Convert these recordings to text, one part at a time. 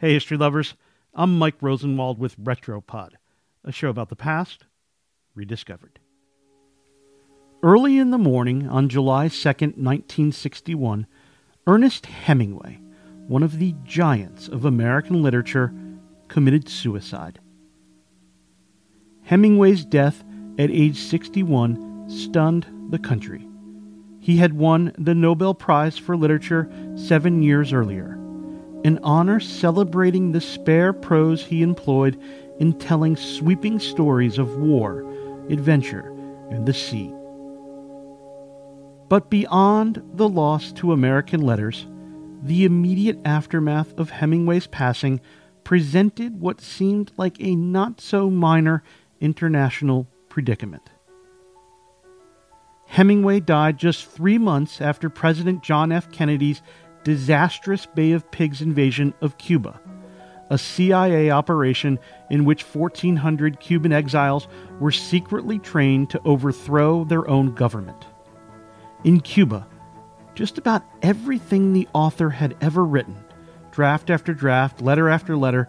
Hey, history lovers. I'm Mike Rosenwald with Retropod, a show about the past rediscovered. Early in the morning on July 2nd, 1961, Ernest Hemingway, one of the giants of American literature, committed suicide. Hemingway's death at age 61 stunned the country. He had won the Nobel Prize for Literature seven years earlier, an honor celebrating the spare prose he employed in telling sweeping stories of war, adventure, and the sea. But beyond the loss to American letters, the immediate aftermath of Hemingway's passing presented what seemed like a not so minor international predicament. Hemingway died just three months after President John F. Kennedy's disastrous Bay of Pigs invasion of Cuba, a CIA operation in which 1,400 Cuban exiles were secretly trained to overthrow their own government. In Cuba, just about everything the author had ever written draft after draft, letter after letter,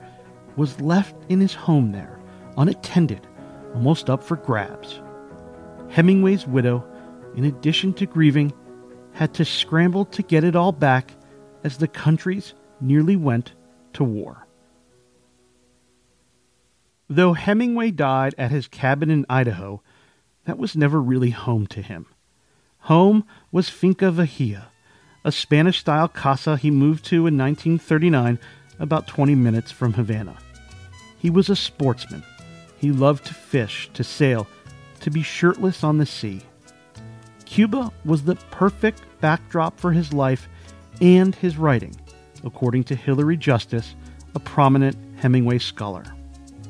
was left in his home there, unattended, almost up for grabs. Hemingway's widow, in addition to grieving, had to scramble to get it all back as the countries nearly went to war. Though Hemingway died at his cabin in Idaho, that was never really home to him. Home was Finca Vigía, a Spanish style casa he moved to in 1939, about 20 minutes from Havana. He was a sportsman. He loved to fish, to sail, to be shirtless on the sea. Cuba was the perfect backdrop for his life and his writing, according to Hilary Justice, a prominent Hemingway scholar.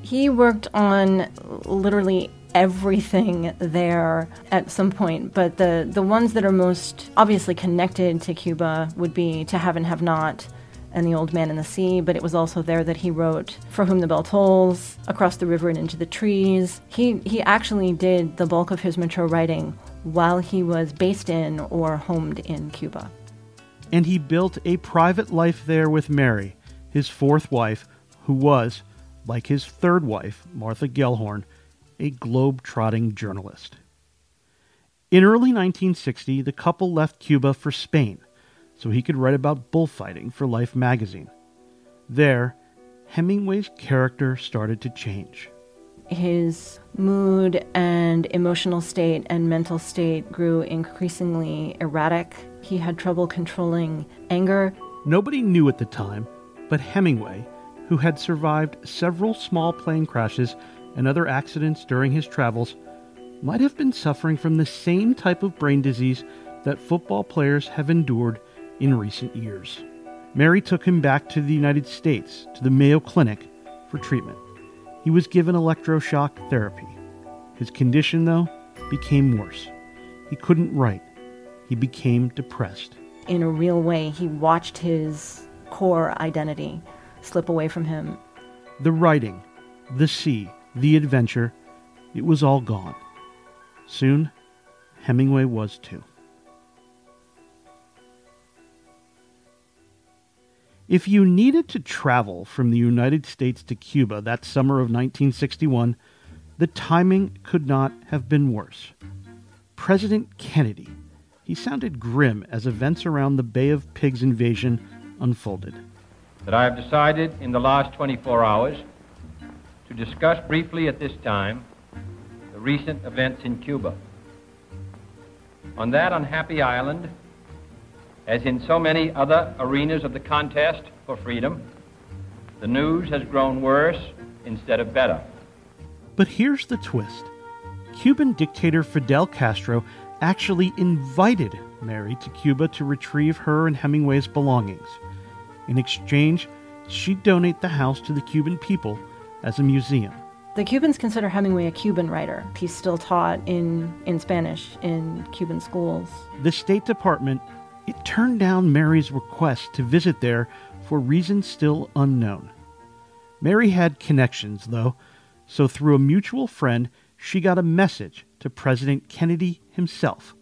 He worked on literally everything there at some point, but the, the ones that are most obviously connected to Cuba would be To Have and Have Not and The Old Man in the Sea, but it was also there that he wrote For Whom the Bell Tolls, Across the River and Into the Trees. He, he actually did the bulk of his mature writing while he was based in or homed in Cuba. And he built a private life there with Mary, his fourth wife, who was, like his third wife, Martha Gellhorn, a globe-trotting journalist. In early 1960, the couple left Cuba for Spain so he could write about bullfighting for Life magazine. There, Hemingway's character started to change. His mood and emotional state and mental state grew increasingly erratic. He had trouble controlling anger. Nobody knew at the time, but Hemingway, who had survived several small plane crashes and other accidents during his travels, might have been suffering from the same type of brain disease that football players have endured in recent years. Mary took him back to the United States, to the Mayo Clinic, for treatment. He was given electroshock therapy. His condition, though, became worse. He couldn't write. He became depressed. In a real way, he watched his core identity slip away from him. The writing, the sea, the adventure, it was all gone. Soon, Hemingway was too. If you needed to travel from the United States to Cuba that summer of 1961, the timing could not have been worse. President Kennedy, he sounded grim as events around the Bay of Pigs invasion unfolded. That I have decided in the last 24 hours to discuss briefly at this time the recent events in Cuba. On that unhappy island, as in so many other arenas of the contest for freedom, the news has grown worse instead of better. But here's the twist Cuban dictator Fidel Castro actually invited Mary to Cuba to retrieve her and Hemingway's belongings. In exchange, she'd donate the house to the Cuban people as a museum. The Cubans consider Hemingway a Cuban writer. He's still taught in, in Spanish in Cuban schools. The State Department it turned down Mary's request to visit there for reasons still unknown. Mary had connections, though, so through a mutual friend, she got a message to President Kennedy himself.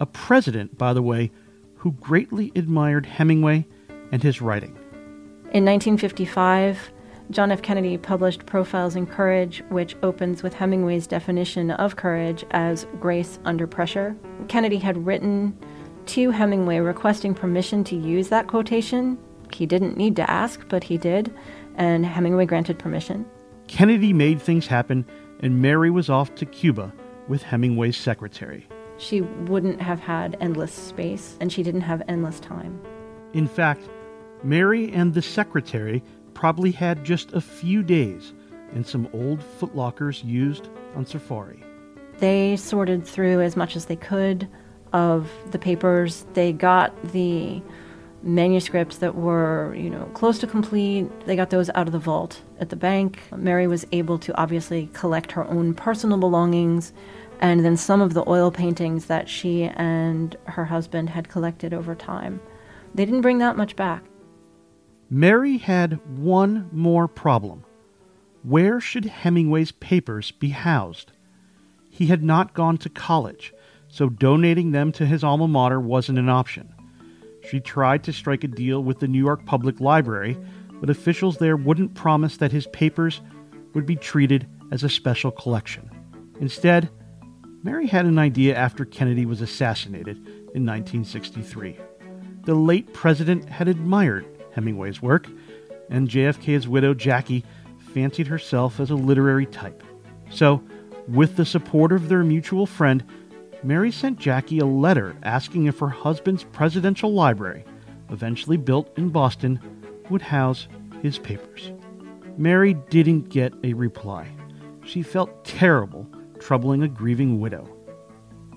A president, by the way, who greatly admired Hemingway and his writing. In 1955, John F. Kennedy published Profiles in Courage, which opens with Hemingway's definition of courage as grace under pressure. Kennedy had written to Hemingway requesting permission to use that quotation. He didn't need to ask, but he did, and Hemingway granted permission. Kennedy made things happen, and Mary was off to Cuba with Hemingway's secretary. She wouldn't have had endless space, and she didn't have endless time. In fact, Mary and the secretary probably had just a few days and some old footlockers used on safari. They sorted through as much as they could of the papers. They got the manuscripts that were, you know, close to complete. They got those out of the vault at the bank. Mary was able to obviously collect her own personal belongings and then some of the oil paintings that she and her husband had collected over time. They didn't bring that much back. Mary had one more problem. Where should Hemingway's papers be housed? He had not gone to college, so donating them to his alma mater wasn't an option. She tried to strike a deal with the New York Public Library, but officials there wouldn't promise that his papers would be treated as a special collection. Instead, Mary had an idea after Kennedy was assassinated in 1963. The late president had admired Hemingway's work, and JFK's widow, Jackie, fancied herself as a literary type. So, with the support of their mutual friend, Mary sent Jackie a letter asking if her husband's presidential library, eventually built in Boston, would house his papers. Mary didn't get a reply. She felt terrible troubling a grieving widow.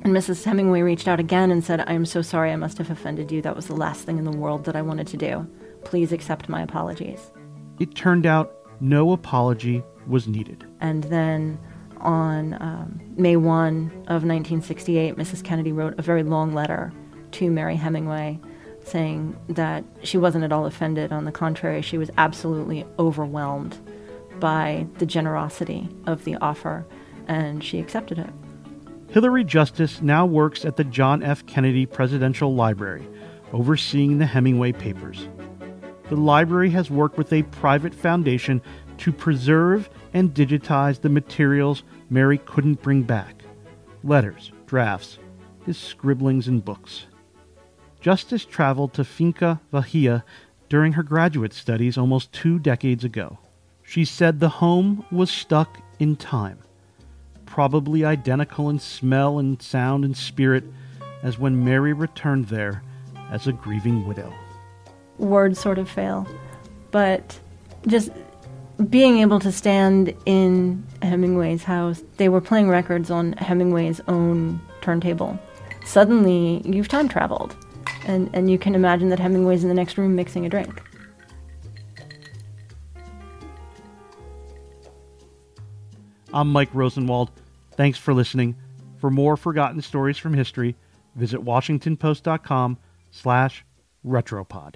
And Mrs. Hemingway reached out again and said, I am so sorry I must have offended you. That was the last thing in the world that I wanted to do. Please accept my apologies. It turned out no apology was needed. And then on um, May 1 of 1968, Mrs. Kennedy wrote a very long letter to Mary Hemingway saying that she wasn't at all offended. On the contrary, she was absolutely overwhelmed by the generosity of the offer, and she accepted it. Hilary Justice now works at the John F. Kennedy Presidential Library, overseeing the Hemingway papers. The library has worked with a private foundation to preserve and digitize the materials Mary couldn't bring back letters, drafts, his scribblings and books. Justice traveled to Finca Vigía during her graduate studies almost two decades ago. She said the home was stuck in time, probably identical in smell and sound and spirit as when Mary returned there as a grieving widow. Words sort of fail, but just being able to stand in Hemingway's house, they were playing records on Hemingway's own turntable. Suddenly, you've time traveled, and, and you can imagine that Hemingway's in the next room mixing a drink. I'm Mike Rosenwald. Thanks for listening. For more forgotten stories from history, visit washingtonpost.com slash retropod.